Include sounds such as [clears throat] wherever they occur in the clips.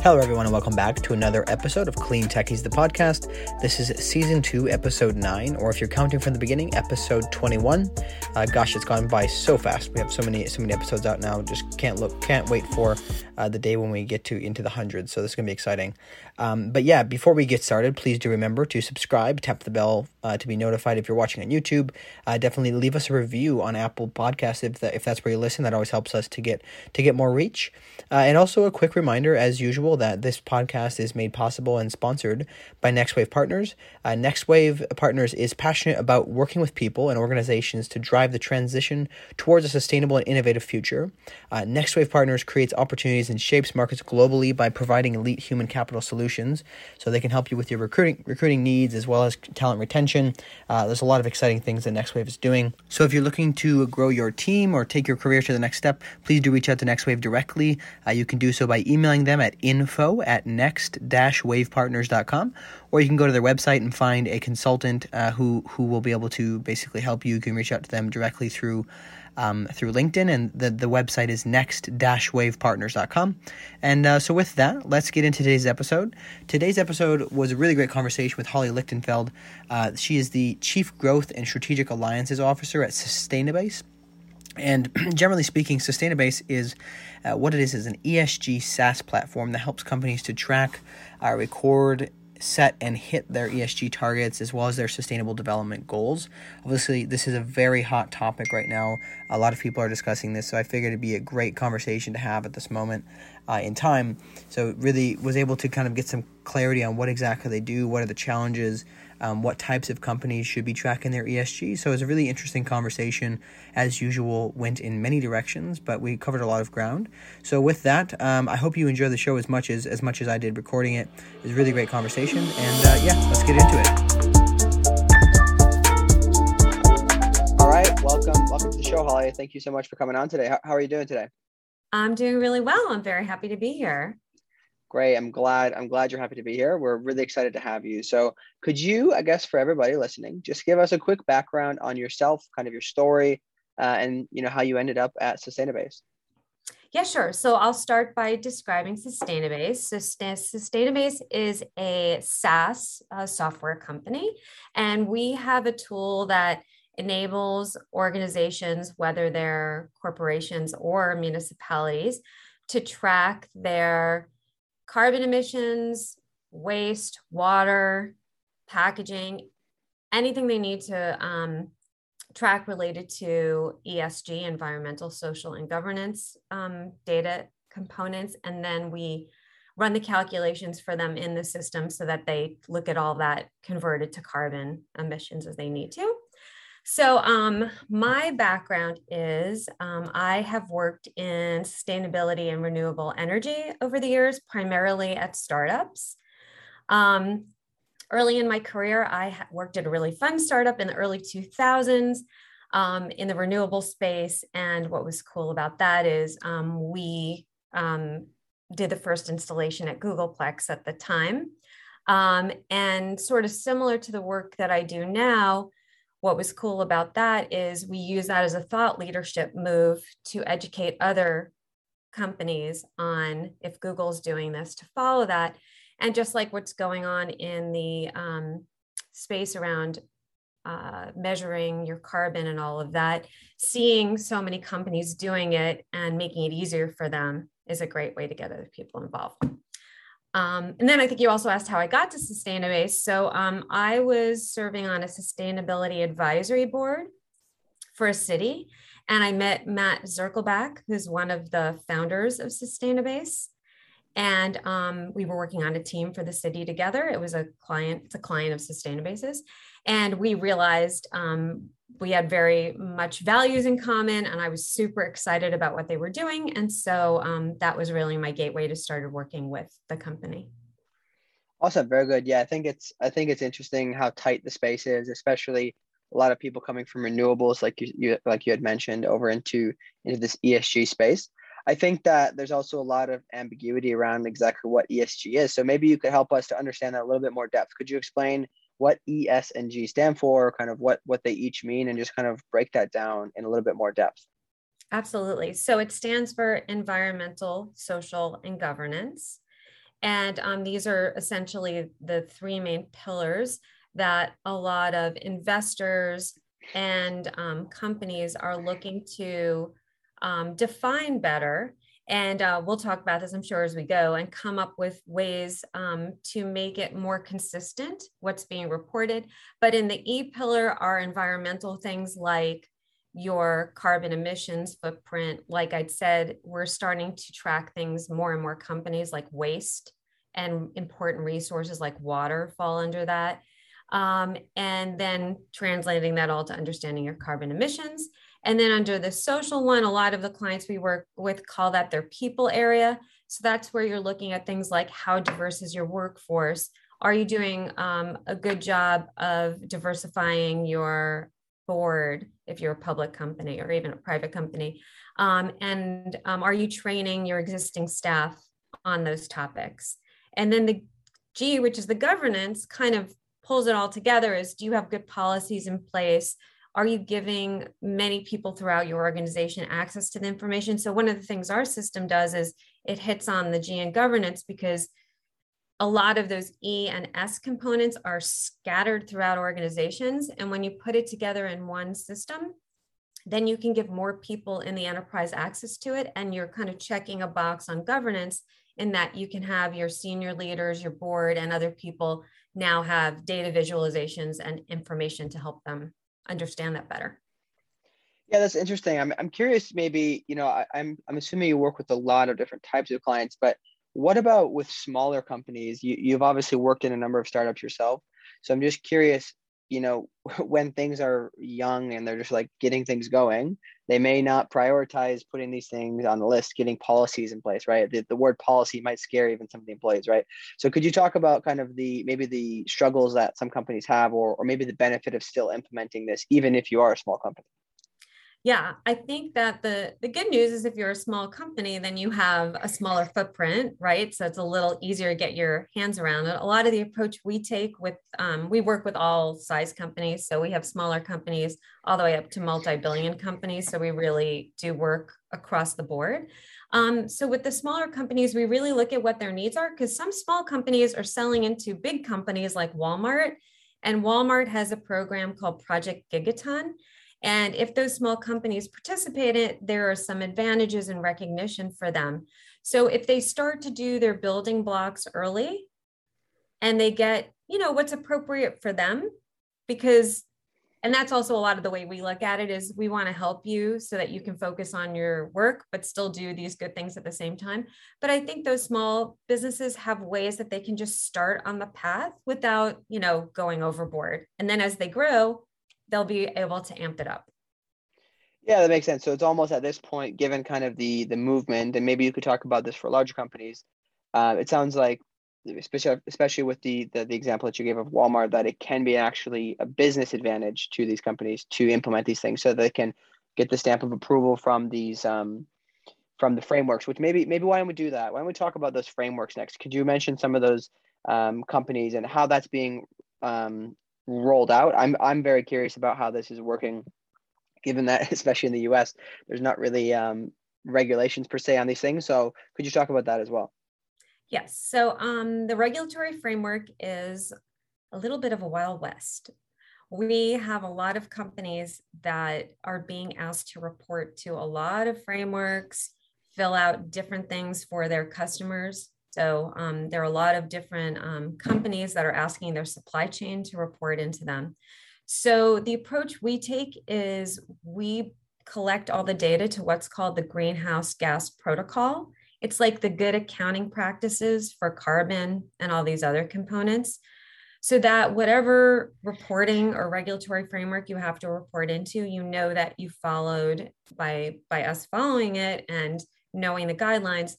Hello, everyone, and welcome back to another episode of Clean Techies, the podcast. This is season two, episode nine, or if you're counting from the beginning, episode 21. Uh, gosh, it's gone by so fast. We have so many, so many episodes out now. Just can't look, can't wait for uh, the day when we get to into the hundreds. So this is gonna be exciting. Um, but yeah, before we get started, please do remember to subscribe, tap the bell uh, to be notified if you're watching on YouTube. Uh, definitely leave us a review on Apple Podcasts if that, if that's where you listen. That always helps us to get to get more reach. Uh, and also a quick reminder, as usual, that this podcast is made possible and sponsored by NextWave Partners. Uh, NextWave Partners is passionate about working with people and organizations to drive the transition towards a sustainable and innovative future. Uh, NextWave Partners creates opportunities and shapes markets globally by providing elite human capital solutions, so they can help you with your recruiting recruiting needs as well as talent retention. Uh, there's a lot of exciting things that NextWave is doing. So if you're looking to grow your team or take your career to the next step, please do reach out to NextWave directly. Uh, you can do so by emailing them at info at next-wavepartners.com, or you can go to their website and find a consultant uh, who who will be able to basically help you. You can reach out to them directly through um, through LinkedIn, and the, the website is next-wavepartners.com. And uh, so, with that, let's get into today's episode. Today's episode was a really great conversation with Holly Lichtenfeld. Uh, she is the Chief Growth and Strategic Alliances Officer at Sustainabase. And [clears throat] generally speaking, Sustainabase is uh, what it is is an ESG SaaS platform that helps companies to track, uh, record, set and hit their ESG targets as well as their sustainable development goals. Obviously, this is a very hot topic right now. A lot of people are discussing this, so I figured it'd be a great conversation to have at this moment uh, in time. So, really was able to kind of get some clarity on what exactly they do, what are the challenges, um, what types of companies should be tracking their ESG. So, it was a really interesting conversation. As usual, went in many directions, but we covered a lot of ground. So, with that, um, I hope you enjoy the show as much as as much as I did recording it. It was a really great conversation, and uh, yeah, let's get into it. All right, welcome, welcome to the show, Holly. Thank you so much for coming on today. How, how are you doing today? I'm doing really well. I'm very happy to be here. Great. I'm glad. I'm glad you're happy to be here. We're really excited to have you. So, could you, I guess, for everybody listening, just give us a quick background on yourself, kind of your story, uh, and you know how you ended up at Sustainabase? Yeah, sure. So I'll start by describing Sustainabase. So Sustainabase is a SaaS uh, software company, and we have a tool that enables organizations, whether they're corporations or municipalities, to track their carbon emissions, waste, water, packaging, anything they need to um, track related to ESG, environmental, social, and governance um, data components. And then we run the calculations for them in the system so that they look at all that converted to carbon emissions as they need to. So, um, my background is um, I have worked in sustainability and renewable energy over the years, primarily at startups. Um, early in my career, I worked at a really fun startup in the early 2000s um, in the renewable space. And what was cool about that is um, we um, did the first installation at Googleplex at the time. and sort of similar to the work that I do now, what was cool about that is we use that as a thought leadership move to educate other companies on if Google's doing this to follow that. And just like what's going on in the um, space around uh, measuring your carbon and all of that, seeing so many companies doing it and making it easier for them is a great way to get other people involved. Um, and then I think you also asked how I got to Sustainabase. So um, I was serving on a sustainability advisory board for a city, and I met Matt Zirkelbach, who's one of the founders of Sustainabase. And um, we were working on a team for the city together. It was a client, it's a client of Sustainabase's. And we realized um, we had very much values in common and i was super excited about what they were doing. And so um, that was really my gateway to started working with the company. Awesome. Very good. Yeah i think it's i think it's interesting how tight the space is especially a lot of people coming from renewables like you, you like you had mentioned over into into this esg space. I think that there's also a lot of ambiguity around exactly what esg is. So maybe you could help us to understand that a little bit more depth. Could you explain what E, S, and G stand for, kind of what what they each mean, and just kind of break that down in a little bit more depth. Absolutely. So it stands for environmental, social, and governance. And um, these are essentially the three main pillars that a lot of investors and um, companies are looking to um, define better. And uh, we'll talk about this, I'm sure, as we go and come up with ways um, to make it more consistent, what's being reported. But in the E pillar are environmental things like your carbon emissions footprint. Like I'd said, we're starting to track things more and more companies like waste and important resources like water fall under that. Um, and then translating that all to understanding your carbon emissions. And then under the social one, a lot of the clients we work with call that their people area. So that's where you're looking at things like how diverse is your workforce? Are you doing um, a good job of diversifying your board if you're a public company or even a private company? Um, and um, are you training your existing staff on those topics? And then the G, which is the governance, kind of pulls it all together is do you have good policies in place? Are you giving many people throughout your organization access to the information? So, one of the things our system does is it hits on the G and governance because a lot of those E and S components are scattered throughout organizations. And when you put it together in one system, then you can give more people in the enterprise access to it. And you're kind of checking a box on governance in that you can have your senior leaders, your board, and other people now have data visualizations and information to help them understand that better. Yeah, that's interesting. I'm, I'm curious, maybe, you know, I, I'm, I'm assuming you work with a lot of different types of clients, but what about with smaller companies? You, you've obviously worked in a number of startups yourself. So I'm just curious, you know, [laughs] when things are young and they're just like getting things going, they may not prioritize putting these things on the list, getting policies in place, right? The, the word policy might scare even some of the employees, right? So could you talk about kind of the maybe the struggles that some companies have or, or maybe the benefit of still implementing this, even if you are a small company? Yeah i think that the the good news is if you're a small company then you have a smaller footprint right? So it's a little easier to get your hands around it. A lot of the approach we take with um, we work with all size companies. So we have smaller companies all the way up to multi-billion companies. So we really do work across the board. Um, so with the smaller companies we really look at what their needs are because some small companies are selling into big companies like walmart. And walmart has a program called project gigaton and if those small companies participate in it, there are some advantages and recognition for them. So if they start to do their building blocks early and they get, you know, what's appropriate for them, because and that's also a lot of the way we look at it is we want to help you so that you can focus on your work but still do these good things at the same time but i think those small businesses have ways that they can just start on the path without you know going overboard and then as they grow they'll be able to amp it up. Yeah, that makes sense. So it's almost at this point, given kind of the the movement, and maybe you could talk about this for larger companies. Uh, it sounds like, especially especially with the, the the example that you gave of Walmart, that it can be actually a business advantage to these companies to implement these things, so they can get the stamp of approval from these um, from the frameworks. Which maybe maybe why don't we do that? Why don't we talk about those frameworks next? Could you mention some of those um, companies and how that's being um, rolled out. I'm I'm very curious about how this is working, given that [laughs] especially in the U.S. there's not really um, regulations per se on these things. So could you talk about that as well? Yes. So um, the regulatory framework is a little bit of a wild west. We have a lot of companies that are being asked to report to a lot of frameworks, fill out different things for their customers. So um, there are a lot of different um, companies that are asking their supply chain to report into them. So the approach we take is we collect all the data to what's called the greenhouse gas protocol. It's like the good accounting practices for carbon and all these other components. So that whatever reporting or regulatory framework you have to report into, you know that you followed by by us following it and knowing the guidelines,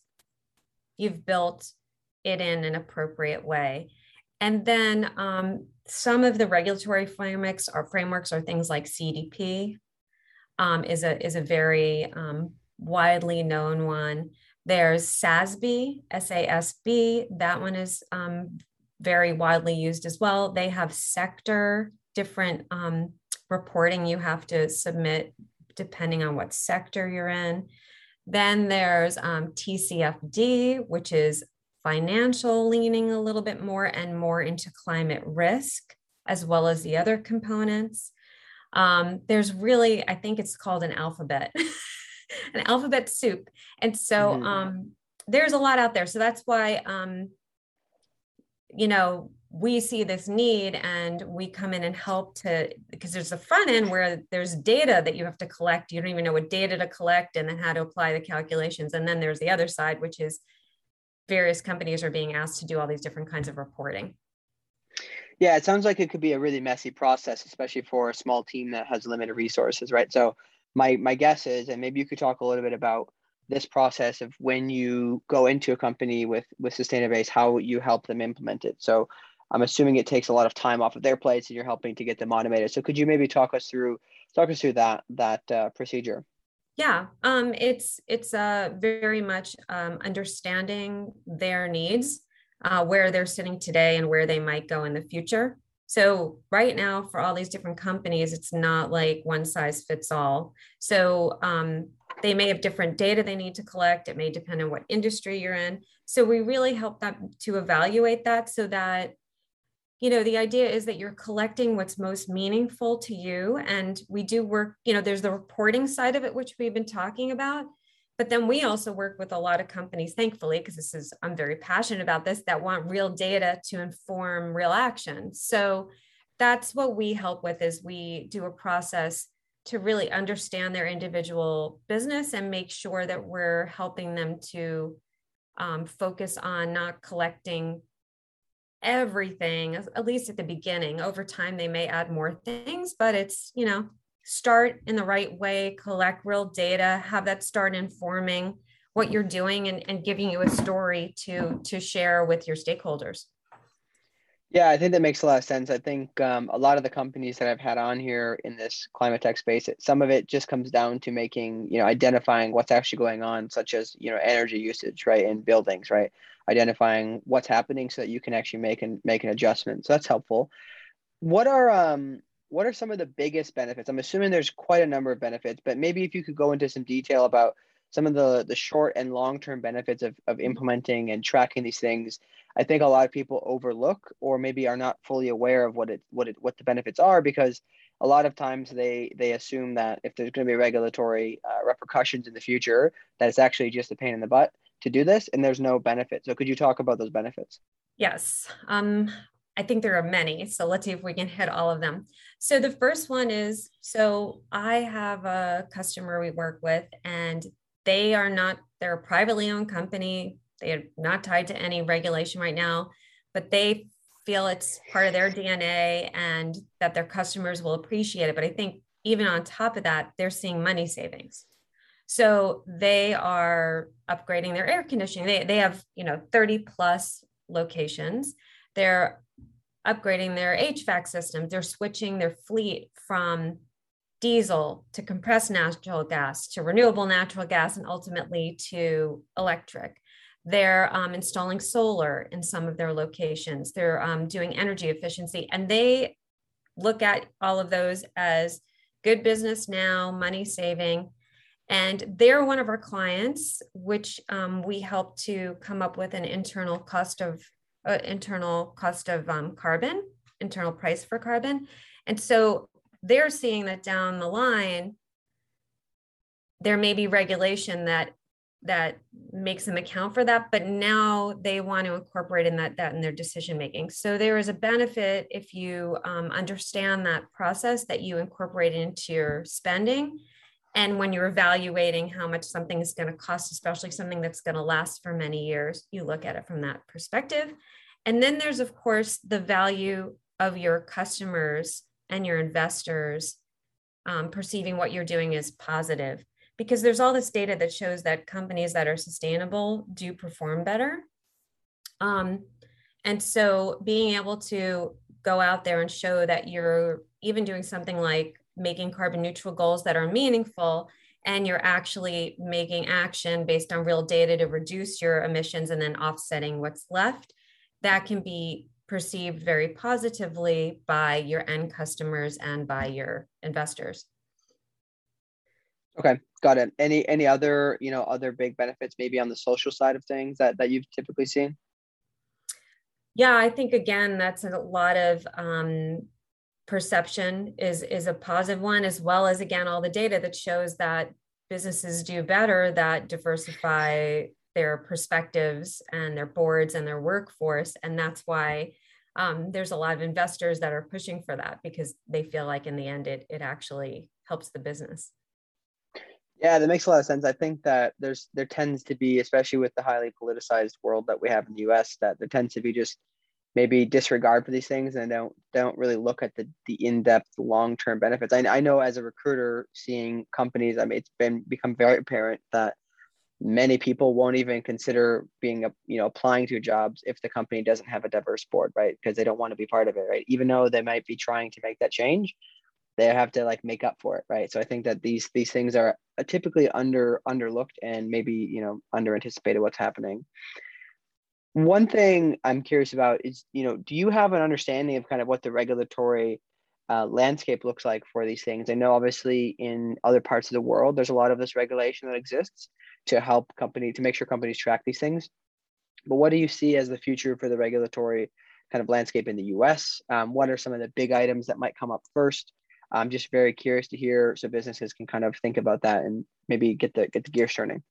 you've built it in an appropriate way. And then um, some of the regulatory frameworks are frameworks are things like CDP um, is a is a very um, widely known one. There's SASB, SASB. That one is um, very widely used as well. They have sector different um, reporting you have to submit depending on what sector you're in. Then there's um, TCFD, which is financial leaning a little bit more and more into climate risk, as well as the other components. Um, there's really, I think it's called an alphabet, [laughs] an alphabet soup. And so mm-hmm. um, there's a lot out there. So that's why, um, you know, we see this need and we come in and help to because there's a front end where there's data that you have to collect you don't even know what data to collect and then how to apply the calculations and then there's the other side which is various companies are being asked to do all these different kinds of reporting. Yeah, it sounds like it could be a really messy process, especially for a small team that has limited resources, right? So my my guess is, and maybe you could talk a little bit about this process of when you go into a company with with Sustainabase, how you help them implement it. So I'm assuming it takes a lot of time off of their plates, and you're helping to get them automated. So could you maybe talk us through talk us through that that uh, procedure? yeah um, it's it's uh, very much um, understanding their needs uh, where they're sitting today and where they might go in the future so right now for all these different companies it's not like one size fits all so um, they may have different data they need to collect it may depend on what industry you're in so we really help them to evaluate that so that you know the idea is that you're collecting what's most meaningful to you and we do work you know there's the reporting side of it which we've been talking about but then we also work with a lot of companies thankfully because this is i'm very passionate about this that want real data to inform real action. So that's what we help with is we do a process to really understand their individual business and make sure that we're helping them to um, focus on not collecting everything, at least at the beginning. Over time, they may add more things, but it's, you know, start in the right way, collect real data, have that start informing what you're doing and, and giving you a story to to share with your stakeholders. Yeah, I think that makes a lot of sense. I think um, a lot of the companies that I've had on here in this climate tech space, some of it just comes down to making, you know, identifying what's actually going on, such as, you know, energy usage, right, in buildings, right, identifying what's happening so that you can actually make and make an adjustment. So that's helpful. What are um what are some of the biggest benefits? I'm assuming there's quite a number of benefits, but maybe if you could go into some detail about some of the the short and long term benefits of, of implementing and tracking these things i think a lot of people overlook or maybe are not fully aware of what it what it what the benefits are because a lot of times they they assume that if there's going to be regulatory uh, repercussions in the future that it's actually just a pain in the butt to do this and there's no benefit so could you talk about those benefits yes um I think there are many. So let's see if we can hit all of them. So the first one is so I have a customer we work with, and they are not, they're a privately owned company. They are not tied to any regulation right now, but they feel it's part of their DNA and that their customers will appreciate it. But I think even on top of that, they're seeing money savings. So they are upgrading their air conditioning. They, they have, you know, 30 plus locations. They're upgrading their HVAC systems. They're switching their fleet from diesel to compressed natural gas to renewable natural gas and ultimately to electric. They're um, installing solar in some of their locations. They're um, doing energy efficiency, and they look at all of those as good business now, money saving. And they're one of our clients, which um, we help to come up with an internal cost of uh, internal cost of um, carbon, internal price for carbon. And so they're seeing that down the line there may be regulation that that makes them account for that but now they want to incorporate in that that in their decision making so there is a benefit if you um, understand that process that you incorporate into your spending and when you're evaluating how much something is going to cost especially something that's going to last for many years you look at it from that perspective. And then there's of course the value of your customers and your investors um, perceiving what you're doing as positive. Because there's all this data that shows that companies that are sustainable do perform better. Um, and so being able to go out there and show that you're even doing something like making carbon neutral goals that are meaningful and you're actually making action based on real data to reduce your emissions and then offsetting what's left that can be perceived very positively by your end customers and by your investors. Okay, got it. Any any other you know other big benefits maybe on the social side of things that that you've typically seen? Yeah, I think again that's a lot of um, perception is is a positive one, as well as again all the data that shows that businesses do better that diversify their perspectives and their boards and their workforce, and that's why um, there's a lot of investors that are pushing for that because they feel like in the end it it actually helps the business. Yeah, that makes a lot of sense. I think that there's there tends to be, especially with the highly politicized world that we have in the U.S., that there tends to be just maybe disregard for these things and don't don't really look at the the in-depth long-term benefits. I, I know as a recruiter, seeing companies, I mean, it's been become very apparent that many people won't even consider being a you know applying to jobs if the company doesn't have a diverse board right? Because they don't want to be part of it right? Even though they might be trying to make that change they have to like make up for it right? So i think that these these things are typically under underlooked and maybe you know under anticipated what's happening one thing i'm curious about is you know do you have an understanding of kind of what the regulatory uh, landscape looks like for these things i know obviously in other parts of the world there's a lot of this regulation that exists to help company to make sure companies track these things. But what do you see as the future for the regulatory kind of landscape in the U.S.? Um, what are some of the big items that might come up first? I'm just very curious to hear so businesses can kind of think about that and maybe get the get the gears turning.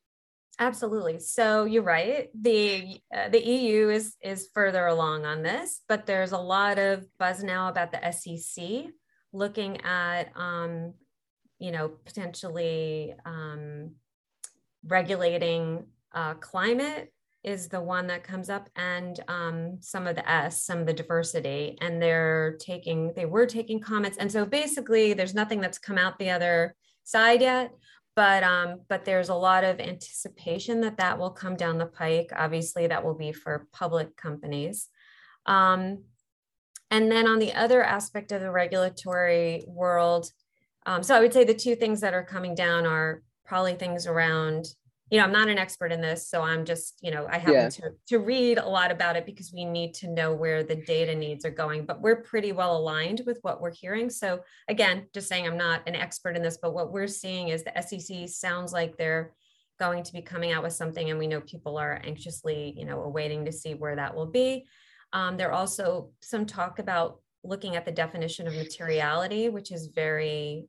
Absolutely. So you're right. The uh, the EU is is further along on this, but there's a lot of buzz now about the SEC looking at um, you know potentially um, regulating uh, climate is the one that comes up and um, some of the s some of the diversity and they're taking they were taking comments and so basically there's nothing that's come out the other side yet but um, but there's a lot of anticipation that that will come down the pike. Obviously that will be for public companies. Um, and then on the other aspect of the regulatory world um, so i would say the two things that are coming down are probably things around you know i'm not an expert in this so i'm just you know i happen yeah. to, to read a lot about it because we need to know where the data needs are going but we're pretty well aligned with what we're hearing so again just saying i'm not an expert in this but what we're seeing is the sec sounds like they're going to be coming out with something and we know people are anxiously you know awaiting to see where that will be um, there also some talk about looking at the definition of materiality which is very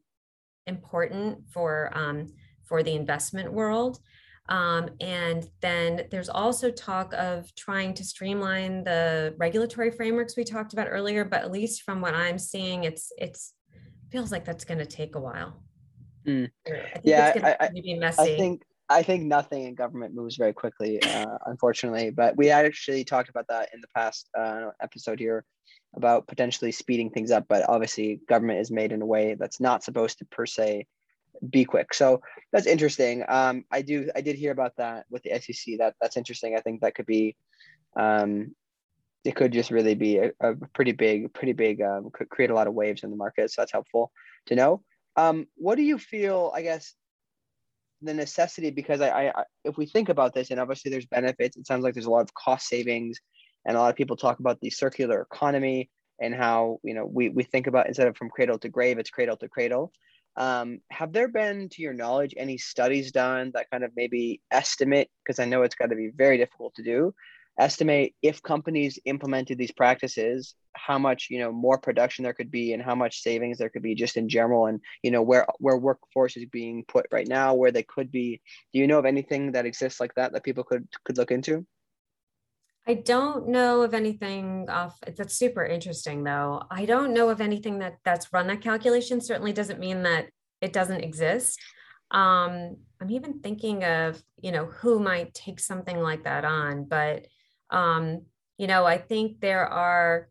important for um, for the investment world. Um, and then there's also talk of trying to streamline the regulatory frameworks we talked about earlier, but at least from what I'm seeing, it's it's feels like that's going to take a while. Mm. I yeah, I, I, be messy. I think I think nothing in government moves very quickly, uh, unfortunately. But we actually talked about that in the past uh, episode here about potentially speeding things up. But obviously, government is made in a way that's not supposed to per se be quick. So that's interesting. Um, I do I did hear about that with the SEC. That that's interesting. I think that could be, um, it could just really be a, a pretty big, pretty big, um, could create a lot of waves in the market. So that's helpful to know. Um, what do you feel? I guess the necessity because I, I if we think about this and obviously there's benefits. It sounds like there's a lot of cost savings, and a lot of people talk about the circular economy and how you know we we think about instead of from cradle to grave, it's cradle to cradle. Um, have there been, to your knowledge, any studies done that kind of maybe estimate, because I know it's got to be very difficult to do, estimate if companies implemented these practices, how much, you know, more production there could be and how much savings there could be just in general and, you know, where, where workforce is being put right now, where they could be. Do you know of anything that exists like that that people could, could look into? I don't know of anything off that's super interesting though. I don't know of anything that that's run that calculation. Certainly doesn't mean that it doesn't exist. Um, I'm even thinking of, you know, who might take something like that on, but um, you know, I think there are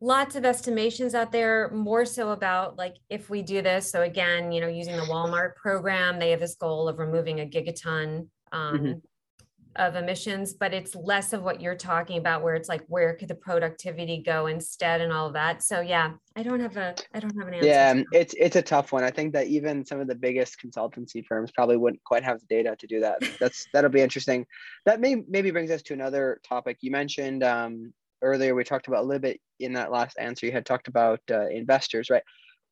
lots of estimations out there more so about like if we do this so again you know using the walmart program they have this goal of removing a gigaton um, mm-hmm of emissions, but it's less of what you're talking about where it's like where could the productivity go instead and all of that. So yeah, I don't have a I don't have an answer. Yeah, it's it's a tough one. I think that even some of the biggest consultancy firms probably wouldn't quite have the data to do that. [laughs] That's that'll be interesting. That may maybe brings us to another topic. You mentioned um, earlier we talked about a little bit in that last answer you had talked about uh, investors, right?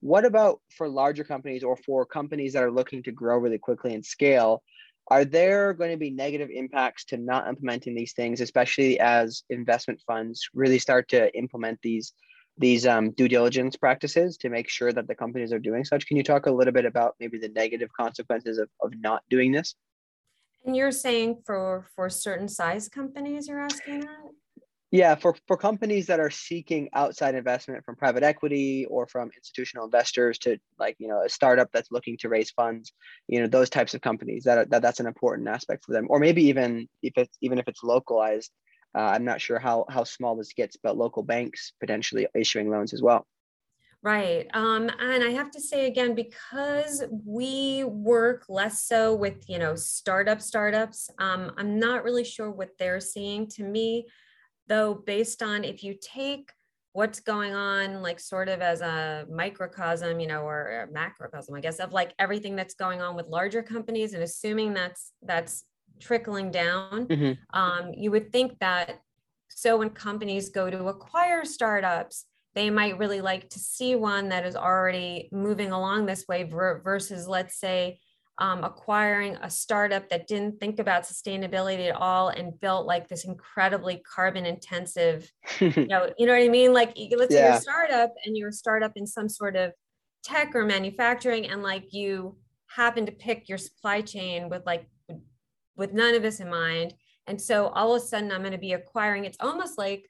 What about for larger companies or for companies that are looking to grow really quickly and scale? Are there going to be negative impacts to not implementing these things, especially as investment funds really start to implement these these um, due diligence practices to make sure that the companies are doing such? Can you talk a little bit about maybe the negative consequences of, of not doing this? And you're saying for for certain size companies, you're asking that? Yeah, for, for companies that are seeking outside investment from private equity or from institutional investors to like, you know, a startup that's looking to raise funds, you know, those types of companies that, are, that that's an important aspect for them. Or maybe even if it's even if it's localized, uh, I'm not sure how how small this gets, but local banks potentially issuing loans as well. Right. Um, and I have to say again, because we work less so with, you know, startup startups, um, I'm not really sure what they're seeing. To me, though, based on if you take what's going on, like sort of as a microcosm, you know, or a macrocosm, I guess, of like everything that's going on with larger companies and assuming that's that's trickling down, mm-hmm. um, you would think that so when companies go to acquire startups, they might really like to see one that is already moving along this way versus, let's say, um, acquiring a startup that didn't think about sustainability at all and built like this incredibly carbon intensive, [laughs] you know, you know what I mean? Like let's yeah. say you're a startup and you're a startup in some sort of tech or manufacturing and like you happen to pick your supply chain with like with none of this in mind. And so all of a sudden I'm going to be acquiring, it's almost like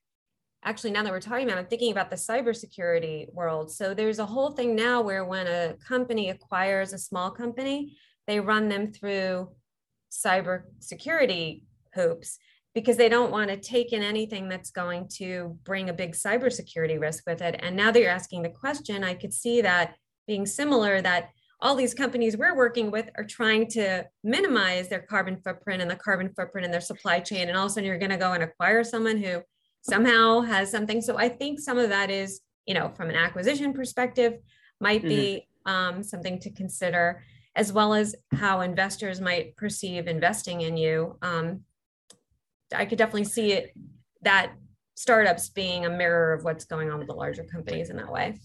actually now that we're talking about, I'm thinking about the cybersecurity world. So there's a whole thing now where when a company acquires a small company, they run them through cybersecurity hoops because they don't want to take in anything that's going to bring a big cybersecurity risk with it. And now that you're asking the question, I could see that being similar that all these companies we're working with are trying to minimize their carbon footprint and the carbon footprint in their supply chain. And all of a sudden you're going to go and acquire someone who somehow has something. So I think some of that is, you know, from an acquisition perspective, might be mm-hmm. um, something to consider, as well as how investors might perceive investing in you. Um, I could definitely see it that startups being a mirror of what's going on with the larger companies in that way.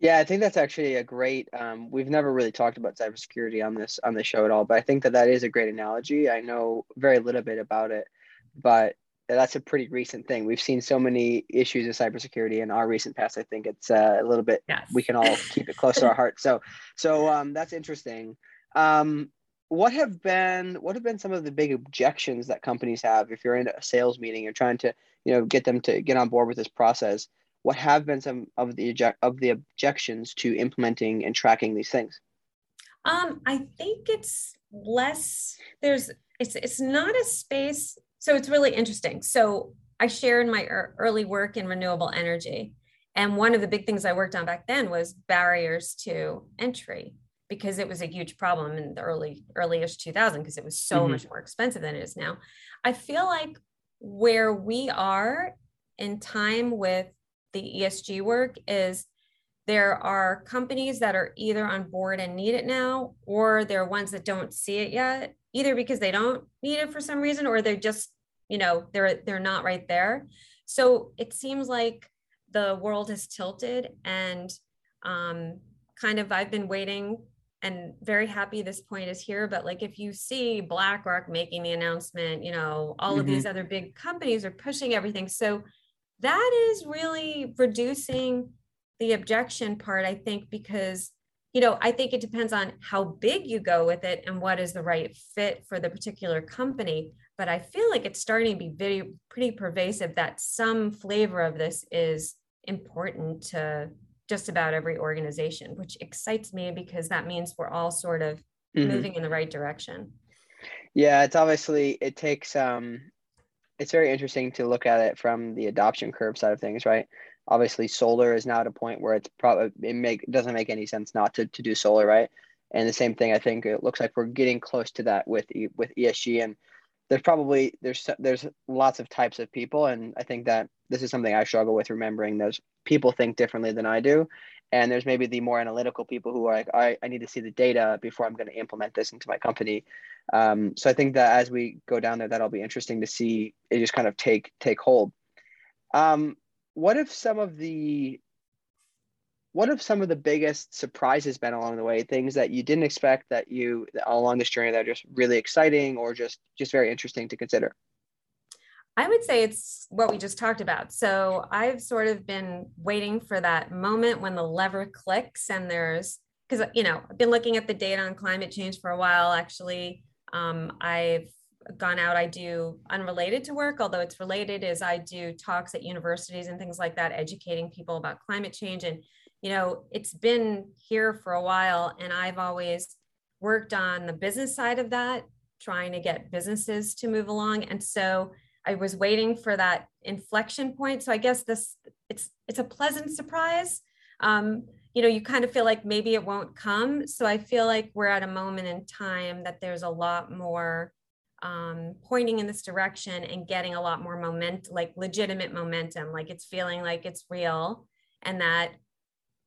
Yeah, I think that's actually a great. Um, we've never really talked about cybersecurity on this on the show at all, but I think that that is a great analogy. I know very little bit about it, but that's a pretty recent thing. We've seen so many issues of cybersecurity in our recent past. I think it's uh, a little bit. Yes. We can all keep it close to our heart. So, so um, that's interesting. Um, what have been what have been some of the big objections that companies have if you're in a sales meeting you're trying to you know get them to get on board with this process what have been some of the eject of the objections to implementing and tracking these things um, i think it's less there's it's it's not a space so it's really interesting. So I share in my early work in renewable energy. And one of the big things I worked on back then was barriers to entry because it was a huge problem in the early earlyish 2000 because it was so mm-hmm. much more expensive than it is now. I feel like where we are in time with the ESG work is there are companies that are either on board and need it now or there are ones that don't see it yet either because they don't need it for some reason or they're just you know they're they're not right there so it seems like the world has tilted and um, kind of i've been waiting and very happy this point is here but like if you see blackrock making the announcement you know all mm-hmm. of these other big companies are pushing everything so that is really reducing the objection part i think because you know, I think it depends on how big you go with it and what is the right fit for the particular company. But I feel like it's starting to be very pretty pervasive that some flavor of this is important to just about every organization, which excites me because that means we're all sort of mm-hmm. moving in the right direction. Yeah, it's obviously it takes um it's very interesting to look at it from the adoption curve side of things, right? obviously solar is now at a point where it's probably it make it doesn't make any sense not to, to do solar right and the same thing i think it looks like we're getting close to that with with esg and there's probably there's there's lots of types of people and i think that this is something i struggle with remembering those people think differently than i do. And there's maybe the more analytical people who are like i, I need to see the data before i'm going to implement this into my company. Um, so i think that as we go down there that'll be interesting to see it just kind of take take hold. Um, what if some of the what have some of the biggest surprises been along the way? Things that you didn't expect that you along this journey that are just really exciting or just just very interesting to consider? I would say it's what we just talked about. So I've sort of been waiting for that moment when the lever clicks and there's because you know I've been looking at the data on climate change for a while. Actually, um, I've gone out. I do unrelated to work, although it's related. Is I do talks at universities and things like that, educating people about climate change. And you know, it's been here for a while, and I've always worked on the business side of that, trying to get businesses to move along. And so I was waiting for that inflection point. So I guess this it's it's a pleasant surprise. Um, you know, you kind of feel like maybe it won't come. So I feel like we're at a moment in time that there's a lot more um, pointing in this direction and getting a lot more moment, like legitimate momentum, like it's feeling like it's real, and that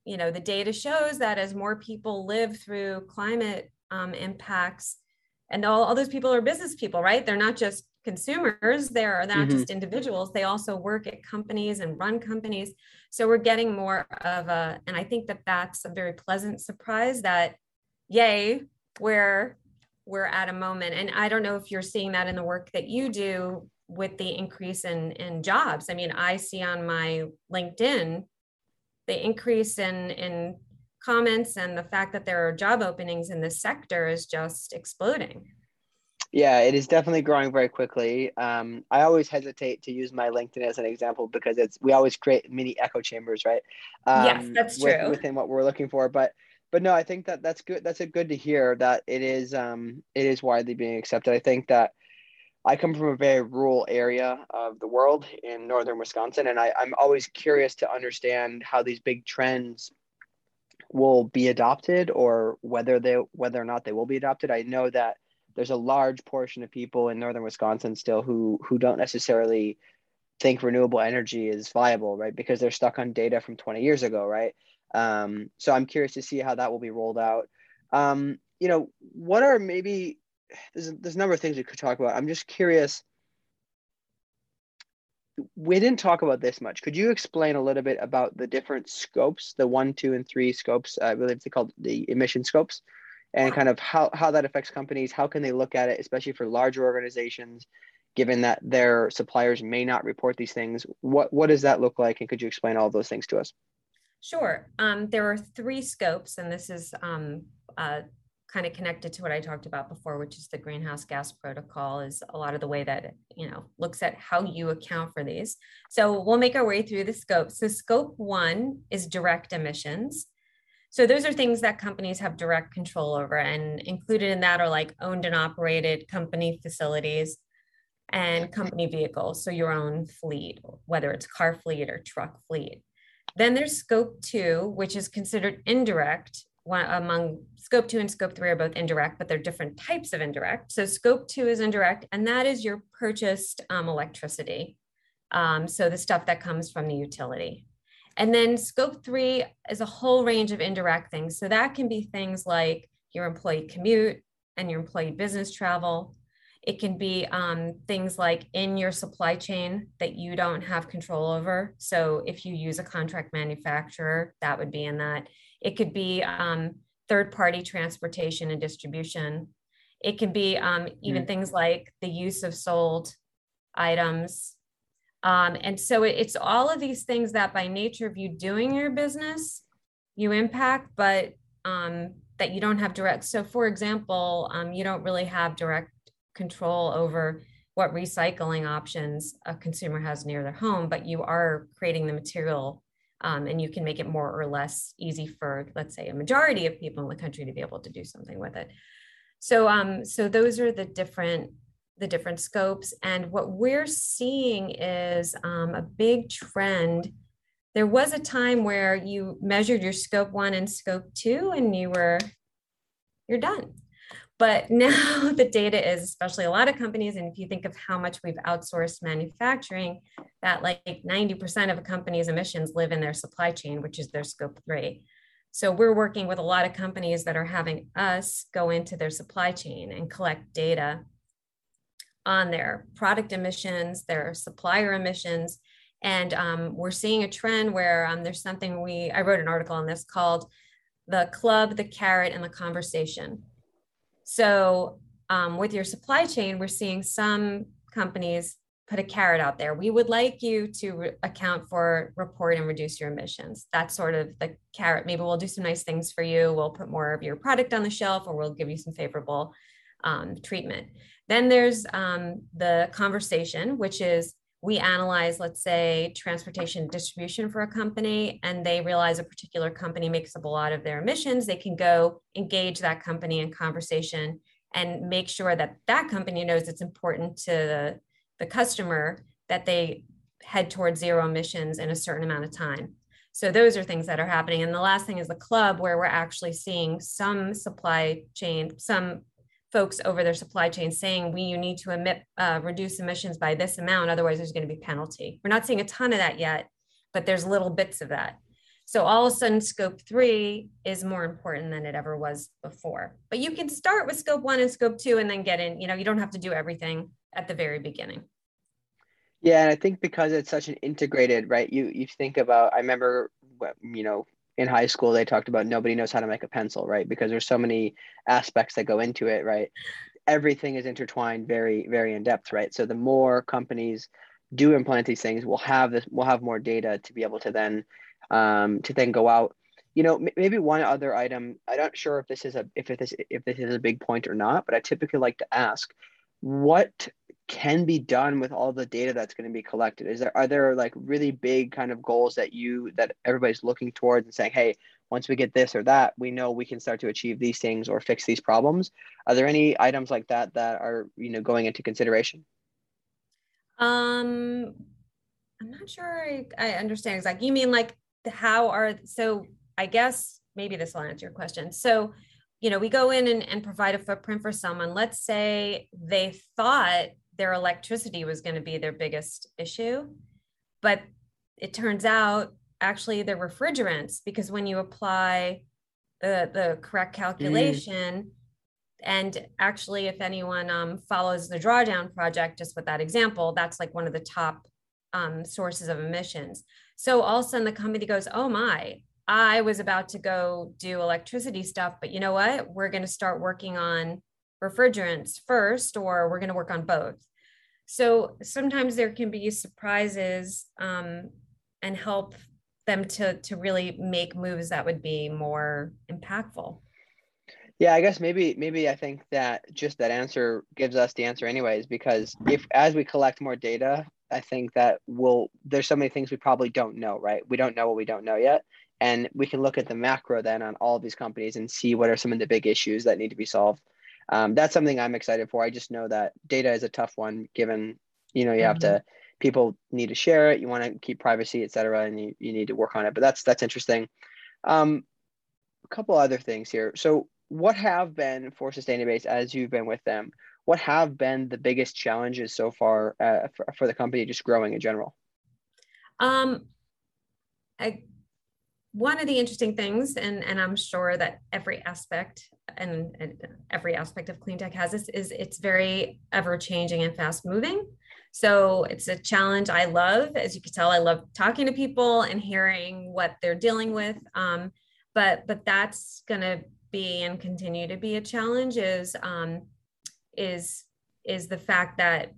you know the data shows that as more people live through climate um, impacts, and all, all those people are business people, right? They're not just consumers they're not mm-hmm. just individuals they also work at companies and run companies so we're getting more of a and i think that that's a very pleasant surprise that yay we're we're at a moment and i don't know if you're seeing that in the work that you do with the increase in in jobs i mean i see on my linkedin the increase in in comments and the fact that there are job openings in this sector is just exploding yeah, it is definitely growing very quickly. Um, I always hesitate to use my LinkedIn as an example because it's we always create mini echo chambers, right? Um, yes, that's true. within what we're looking for, but but no, I think that that's good. That's a good to hear that it is um, it is widely being accepted. I think that I come from a very rural area of the world in northern Wisconsin, and I, I'm always curious to understand how these big trends will be adopted or whether they whether or not they will be adopted. I know that there's a large portion of people in northern Wisconsin still who who don't necessarily think renewable energy is viable, right? Because they're stuck on data from 20 years ago, right? Um, so I'm curious to see how that will be rolled out. Um, you know, what are maybe there's there's a number of things we could talk about. I'm just curious. We didn't talk about this much. Could you explain a little bit about the different scopes, the one, two, and three scopes? I believe they called the emission scopes and kind of how, how that affects companies how can they look at it especially for larger organizations given that their suppliers may not report these things what what does that look like and could you explain all those things to us sure um, there are three scopes and this is um, uh, kind of connected to what i talked about before which is the greenhouse gas protocol is a lot of the way that you know looks at how you account for these so we'll make our way through the scope so scope one is direct emissions so those are things that companies have direct control over, and included in that are like owned and operated company facilities and company vehicles. So your own fleet, whether it's car fleet or truck fleet. Then there's scope two, which is considered indirect. One, among scope two and scope three are both indirect, but they're different types of indirect. So scope two is indirect, and that is your purchased um, electricity. Um, so the stuff that comes from the utility. And then scope three is a whole range of indirect things. So that can be things like your employee commute and your employee business travel. It can be um, things like in your supply chain that you don't have control over. So if you use a contract manufacturer, that would be in that. It could be um, third party transportation and distribution. It can be um, even mm. things like the use of sold items um, and so it, it's all of these things that by nature of you doing your business, you impact, but um, that you don't have direct. So for example, um, you don't really have direct control over what recycling options a consumer has near their home, but you are creating the material um, and you can make it more or less easy for, let's say, a majority of people in the country to be able to do something with it. So, um, so those are the different the different scopes. And what we're seeing is um, a big trend. There was a time where you measured your scope one and scope two, and you were, you're done. But [laughs] now the data is, especially a lot of companies, and if you think of how much we've outsourced manufacturing, that like 90% of a company's emissions live in their supply chain, which is their scope three. So we're working with a lot of companies that are having us go into their supply chain and collect data on their product emissions, their supplier emissions, And um, we're seeing a trend where um, there's something we, I wrote an article on this called the club, the carrot, and the conversation. So um, with your supply chain, we're seeing some companies put a carrot out there. We would like you to re- account for, report, and reduce your emissions. That's sort of the carrot. Maybe we'll do some nice things for you. We'll put more of your product on the shelf, or we'll give you some favorable um, treatment. Then there's um, the conversation, which is we analyze, let's say, transportation distribution for a company, and they realize a particular company makes up a lot of their emissions. They can go engage that company in conversation and make sure that that company knows it's important to the the customer that they head towards zero emissions in a certain amount of time. So those are things that are happening. And the last thing is the club, where we're actually seeing some supply chain, some folks over their supply chain saying we you need to emit uh, reduce emissions by this amount, otherwise there's going to be penalty. We're not seeing a ton of that yet, but there's little bits of that. So all of a sudden, scope three is more important than it ever was before. But you can start with scope one and scope two and then get in, you know, you don't have to do everything at the very beginning. Yeah, and I think because it's such an integrated, right? You you think about. I remember, you know, in high school they talked about nobody knows how to make a pencil, right? Because there's so many aspects that go into it, right? Everything is intertwined, very very in depth, right? So the more companies do implement these things, we'll have this, we'll have more data to be able to then, um, to then go out. You know, maybe one other item. I'm not sure if this is a if this if this is a big point or not, but I typically like to ask, what can be done with all the data that's going to be collected? Is there are there like really big kind of goals that you that everybody's looking towards and saying hey once we get this or that we know we can start to achieve these things or fix these problems. Are there any items like that that are you know going into consideration? Um i'm not sure i, I understand exactly. You mean like how are so i guess maybe this will answer your question. So you know we go in and, and provide a footprint for someone. Let's say they thought their electricity was going to be their biggest issue. But it turns out actually they're refrigerants because when you apply the, the correct calculation, mm. and actually, if anyone um, follows the drawdown project, just with that example, that's like one of the top um, sources of emissions. So all of a sudden, the company goes, "Oh my, I was about to go do electricity stuff, but you know what? We're going to start working on refrigerants first, or we're going to work on both." So sometimes there can be surprises um, and help them to to really make moves that would be more impactful. Yeah, I guess maybe maybe I think that just that answer gives us the answer anyways because if as we collect more data, I think that we'll there's so many things we probably don't know, right? We don't know what we don't know yet. And we can look at the macro then on all of these companies and see what are some of the big issues that need to be solved um, that's something I'm excited for. I just know that data is a tough one given, you know, you have mm-hmm. to, people need to share it. You want to keep privacy, et cetera, and you, you need to work on it, but that's, that's interesting. Um, a couple other things here. So what have been for Sustainabase as you've been with them? What have been the biggest challenges so far uh, for, for the company just growing in general? Um, I, one of the interesting things, and, and I'm sure that every aspect and, and every aspect of clean tech has this, is it's very ever changing and fast moving. So it's a challenge I love. As you can tell, I love talking to people and hearing what they're dealing with. Um, but but that's going to be and continue to be a challenge. Is um, is is the fact that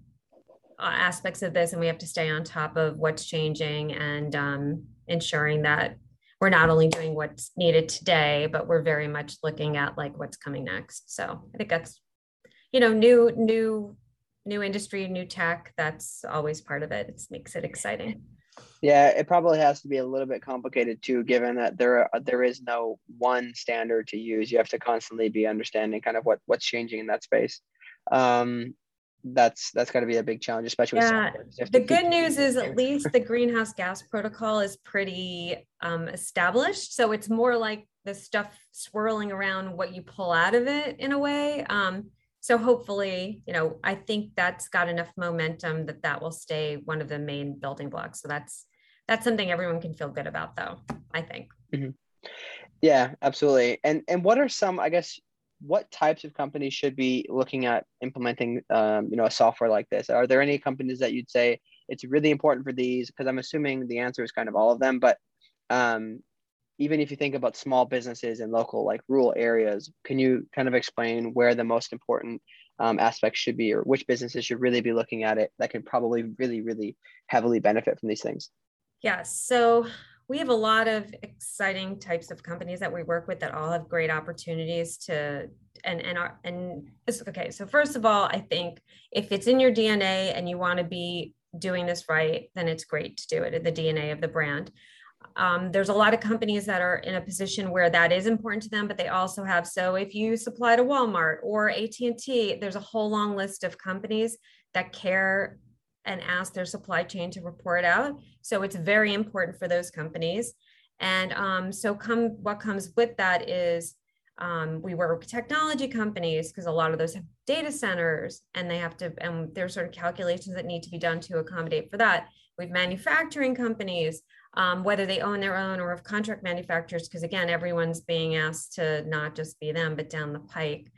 uh, aspects of this, and we have to stay on top of what's changing and um, ensuring that we're not only doing what's needed today, but we're very much looking at like what's coming next. So I think that's, you know, new, new, new industry, new tech. That's always part of it. It makes it exciting. Yeah, it probably has to be a little bit complicated too, given that there are, there is no one standard to use. You have to constantly be understanding kind of what what's changing in that space. Um, that's that's got to be a big challenge, especially. Yeah. The good news is at least the greenhouse gas protocol is pretty um, established, so it's more like the stuff swirling around what you pull out of it in a way. Um, so hopefully, you know, I think that's got enough momentum that that will stay one of the main building blocks. So that's that's something everyone can feel good about, though. I think. Mm-hmm. Yeah, absolutely. And and what are some? I guess what types of companies should be looking at implementing um, you know a software like this? Are there any companies that you'd say it's really important for these? Because i'm assuming the answer is kind of all of them but um, even if you think about small businesses in local like rural areas can you kind of explain where the most important um, aspects should be or which businesses should really be looking at it that can probably really really heavily benefit from these things? Yes so we have a lot of exciting types of companies that we work with that all have great opportunities to and and are and okay so first of all i think if it's in your dna and you want to be doing this right then it's great to do it in the dna of the brand. Um, there's a lot of companies that are in a position where that is important to them but they also have so if you supply to walmart or at&t there's a whole long list of companies that care and ask their supply chain to report out. So it's very important for those companies. And um, so come what comes with that is um, we work with technology companies because a lot of those have data centers and they have to, and there's sort of calculations that need to be done to accommodate for that. With manufacturing companies, um, whether they own their own or have contract manufacturers, because again, everyone's being asked to not just be them, but down the pike.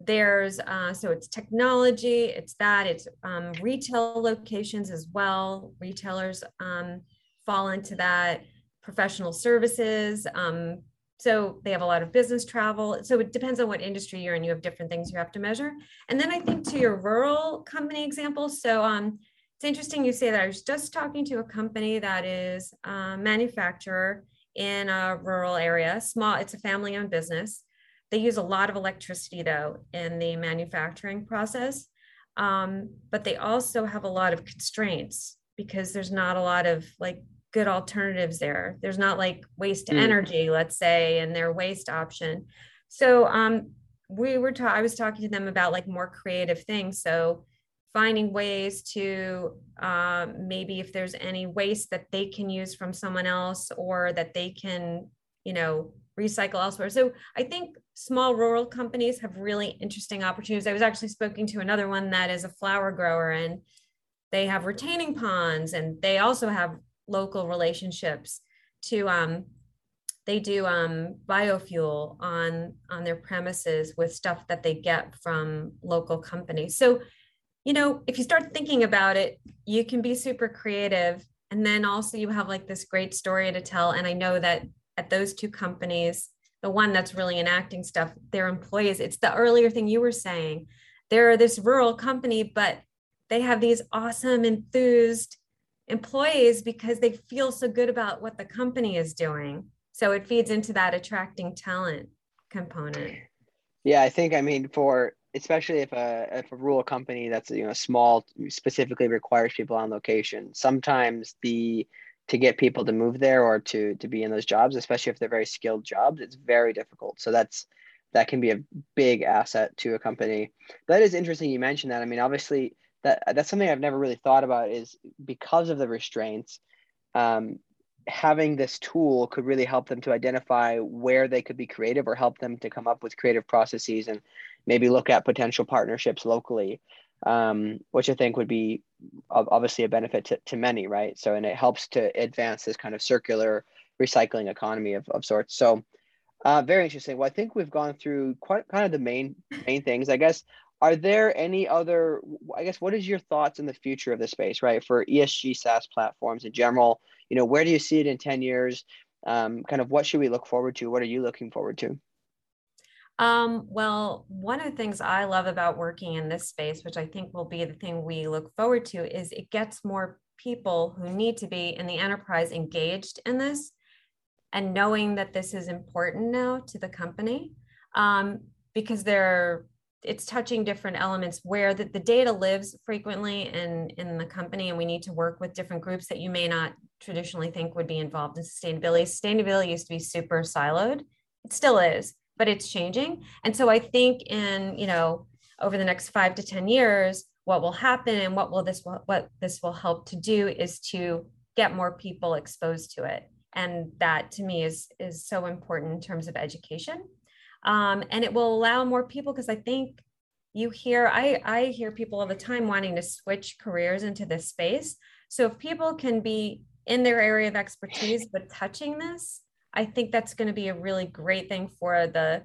There's uh, so it's technology it's that it's um, retail locations as well. Retailers um, fall into that. Professional services um, so they have a lot of business travel. So it depends on what industry you're in. You have different things you have to measure. And then i think to your rural company example so um, it's interesting you say that. I was just talking to a company that is a manufacturer in a rural area small it's a family owned business they use a lot of electricity though in the manufacturing process, um, but they also have a lot of constraints because there's not a lot of like good alternatives there. There's not like waste mm. energy, let's say, and their waste option. So um, we were ta- I was talking to them about like more creative things. So finding ways to uh, maybe if there's any waste that they can use from someone else or that they can, you know, recycle elsewhere. So I think small rural companies have really interesting opportunities. I was actually speaking to another one that is a flower grower and they have retaining ponds and they also have local relationships to um, they do um, biofuel on on their premises with stuff that they get from local companies. So, you know, if you start thinking about it, you can be super creative and then also you have like this great story to tell and I know that at those two companies, the one that's really enacting stuff, their employees, it's the earlier thing you were saying. They're this rural company, but they have these awesome, enthused employees because they feel so good about what the company is doing. So it feeds into that attracting talent component. Yeah, I think I mean for especially if a if a rural company that's you know small specifically requires people on location, sometimes the to get people to move there or to to be in those jobs, especially if they're very skilled jobs, it's very difficult. So that's that can be a big asset to a company. That is interesting. You mentioned that. I mean, obviously, that that's something I've never really thought about. Is because of the restraints, um, having this tool could really help them to identify where they could be creative, or help them to come up with creative processes, and maybe look at potential partnerships locally um, which I think would be obviously a benefit to, to many, right? So, and it helps to advance this kind of circular recycling economy of, of sorts. So, uh, very interesting. Well, I think we've gone through quite kind of the main main things. I guess are there any other? I guess what is your thoughts in the future of the space, right? For ESG SaaS platforms in general, you know, where do you see it in ten years? Um, kind of what should we look forward to? What are you looking forward to? Um, well, one of the things I love about working in this space, which I think will be the thing we look forward to, is it gets more people who need to be in the enterprise engaged in this and knowing that this is important now to the company um, because they're it's touching different elements where the, the data lives frequently in in the company and we need to work with different groups that you may not traditionally think would be involved in sustainability. Sustainability used to be super siloed. It still is but it's changing. And so I think in, you know, over the next five to 10 years, what will happen and what will this what this will help to do is to get more people exposed to it. And that to me is is so important in terms of education. Um, and it will allow more people because I think you hear I, I hear people all the time wanting to switch careers into this space. So if people can be in their area of expertise but touching this, I think that's going to be a really great thing for the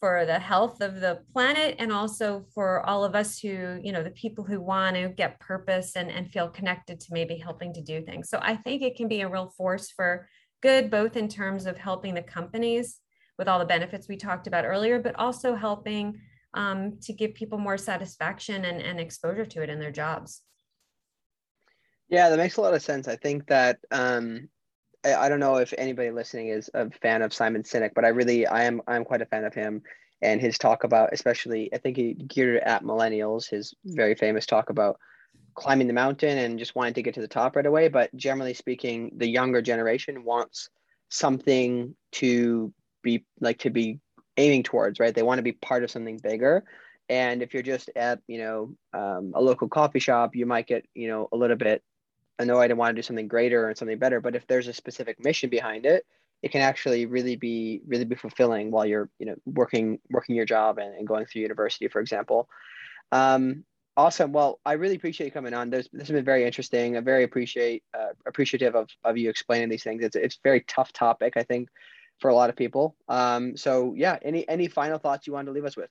for the health of the planet and also for all of us who you know the people who want to get purpose and, and feel connected to maybe helping to do things. So i think it can be a real force for good both in terms of helping the companies with all the benefits we talked about earlier but also helping um, to give people more satisfaction and, and exposure to it in their jobs. Yeah that makes a lot of sense. I think that um, I don't know if anybody listening is a fan of Simon Sinek, but I really I am I'm quite a fan of him and his talk about especially I think he geared it at millennials, his very famous talk about climbing the mountain and just wanting to get to the top right away. But generally speaking, the younger generation wants something to be like to be aiming towards, right? They want to be part of something bigger. And if you're just at, you know, um, a local coffee shop, you might get, you know, a little bit annoyed and want to do something greater and something better. But if there's a specific mission behind it, it can actually really be really be fulfilling while you're you know working working your job and, and going through university, for example. Um, awesome. Well, I really appreciate you coming on. There's, this has been very interesting. I very appreciate uh, appreciative of, of you explaining these things. It's it's very tough topic, I think, for a lot of people. Um, so yeah, any any final thoughts you want to leave us with?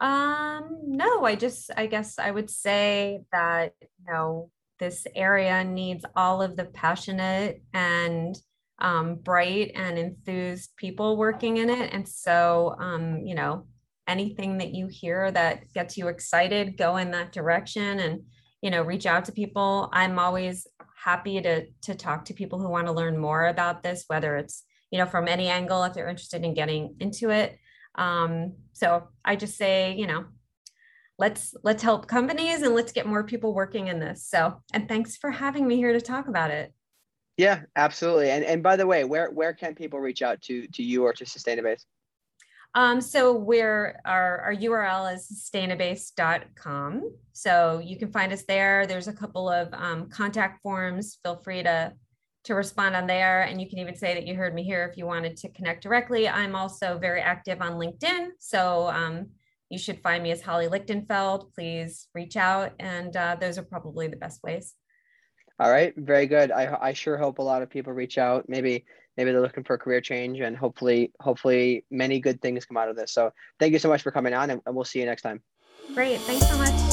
Um, no, I just I guess I would say that you know this area needs all of the passionate and um, bright and enthused people working in it. And so, um, you know, anything that you hear that gets you excited, go in that direction and, you know, reach out to people. I'm always happy to, to talk to people who want to learn more about this, whether it's, you know, from any angle, if they're interested in getting into it. Um, so I just say, you know, let's let's help companies and let's get more people working in this. So and thanks for having me here to talk about it. Yeah absolutely. And and by the way where where can people reach out to to you or to sustainabase? Um, so we're our, our url is sustainabase.com so you can find us there. There's a couple of um, contact forms. Feel free to to respond on there. And you can even say that you heard me here if you wanted to connect directly. I'm also very active on linkedin. So um, you should find me as Holly Lichtenfeld. Please reach out, and uh, those are probably the best ways. All right, very good. I, I sure hope a lot of people reach out. Maybe maybe they're looking for a career change, and hopefully hopefully many good things come out of this. So thank you so much for coming on, and, and we'll see you next time. Great, thanks so much.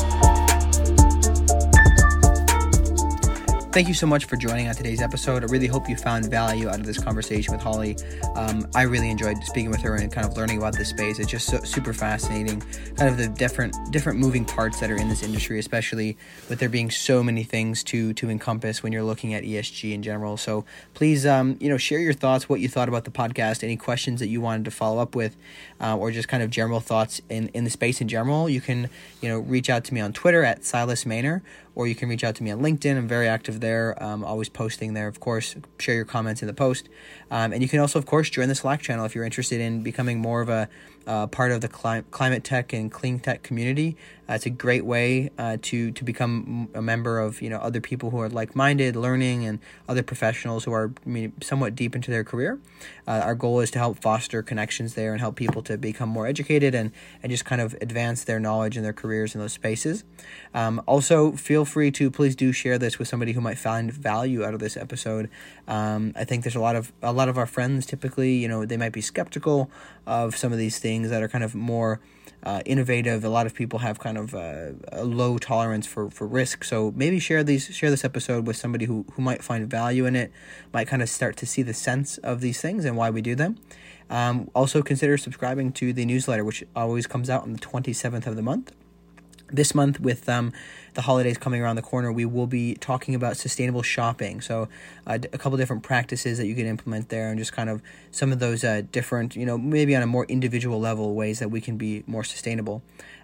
Thank you so much for joining on today's episode. I really hope you found value out of this conversation with Holly. Um, I really enjoyed speaking with her and kind of learning about this space. It's just so, super fascinating, kind of the different different moving parts that are in this industry, especially with there being so many things to to encompass when you're looking at ESG in general. So please, um, you know, share your thoughts, what you thought about the podcast, any questions that you wanted to follow up with, uh, or just kind of general thoughts in in the space in general. You can, you know, reach out to me on Twitter at Silas Maynor or you can reach out to me on LinkedIn. I'm very active there, um, always posting there. Of course, share your comments in the post. Um, and you can also, of course, join the Slack channel if you're interested in becoming more of a uh, part of the cli- climate tech and clean tech community. Uh, it's a great way uh, to to become a member of you know other people who are like minded, learning, and other professionals who are I mean, somewhat deep into their career. Uh, our goal is to help foster connections there and help people to become more educated and and just kind of advance their knowledge and their careers in those spaces. Um, also, feel free to please do share this with somebody who might find value out of this episode. Um, I think there's a lot of a lot of our friends typically you know they might be skeptical of some of these things that are kind of more uh, innovative. A lot of people have kind of uh, a low tolerance for, for risk. So maybe share these share this episode with somebody who, who might find value in it, might kind of start to see the sense of these things and why we do them. Um, also consider subscribing to the newsletter, which always comes out on the 27th of the month. This month, with um, the holidays coming around the corner, we will be talking about sustainable shopping. So, uh, a couple different practices that you can implement there, and just kind of some of those uh, different, you know, maybe on a more individual level ways that we can be more sustainable.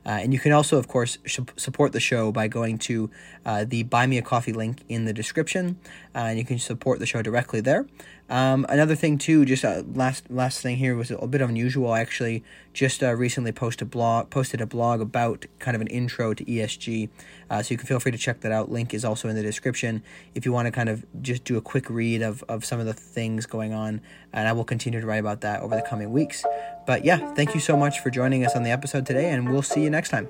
Uh, and you can also, of course, sh- support the show by going to uh, the Buy Me a Coffee link in the description, uh, and you can support the show directly there. Um, another thing too, just uh, last last thing here was a bit unusual. I actually just uh, recently posted a blog posted a blog about kind of an intro to ESG, uh, so you can feel free to check that out. Link is also in the description if you want to kind of just do a quick read of of some of the things going on, and I will continue to write about that over the coming weeks. But yeah, thank you so much for joining us on the episode today, and we'll see you next time.